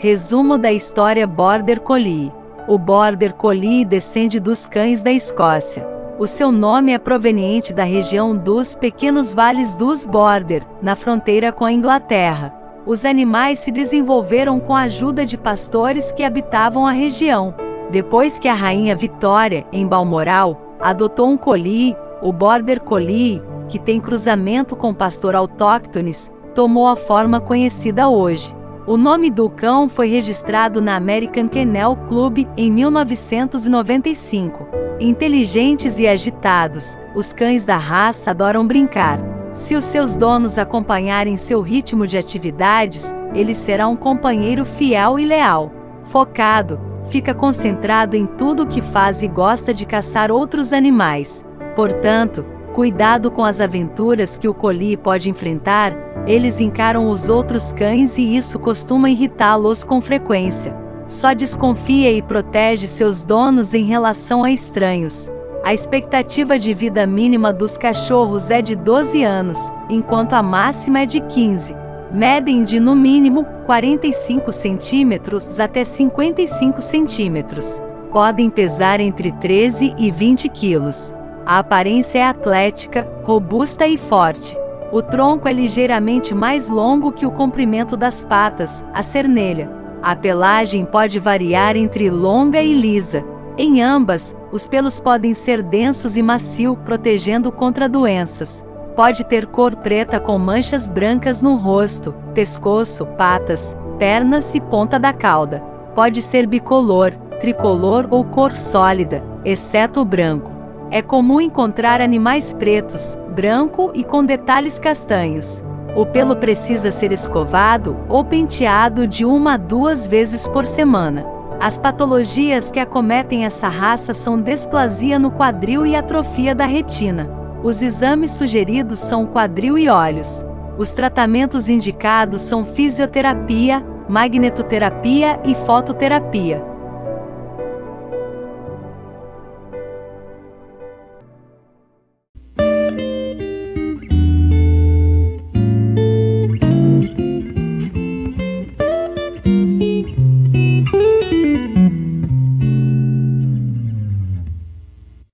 Resumo da história Border Collie. O Border Collie descende dos cães da Escócia. O seu nome é proveniente da região dos pequenos vales dos Border, na fronteira com a Inglaterra. Os animais se desenvolveram com a ajuda de pastores que habitavam a região. Depois que a rainha Vitória, em Balmoral, adotou um collie, o Border Collie, que tem cruzamento com pastor autóctones, tomou a forma conhecida hoje. O nome do cão foi registrado na American Kennel Club em 1995. Inteligentes e agitados, os cães da raça adoram brincar. Se os seus donos acompanharem seu ritmo de atividades, ele será um companheiro fiel e leal. Focado, fica concentrado em tudo o que faz e gosta de caçar outros animais. Portanto, cuidado com as aventuras que o collie pode enfrentar, eles encaram os outros cães e isso costuma irritá-los com frequência. Só desconfia e protege seus donos em relação a estranhos. A expectativa de vida mínima dos cachorros é de 12 anos, enquanto a máxima é de 15. Medem de no mínimo 45 centímetros até 55 centímetros. Podem pesar entre 13 e 20 quilos. A aparência é atlética, robusta e forte. O tronco é ligeiramente mais longo que o comprimento das patas, a cernelha. A pelagem pode variar entre longa e lisa. Em ambas, os pelos podem ser densos e macio, protegendo contra doenças. Pode ter cor preta com manchas brancas no rosto, pescoço, patas, pernas e ponta da cauda. Pode ser bicolor, tricolor ou cor sólida, exceto o branco. É comum encontrar animais pretos, branco e com detalhes castanhos. O pelo precisa ser escovado ou penteado de uma a duas vezes por semana. As patologias que acometem essa raça são displasia no quadril e atrofia da retina. Os exames sugeridos são quadril e olhos. Os tratamentos indicados são fisioterapia, magnetoterapia e fototerapia.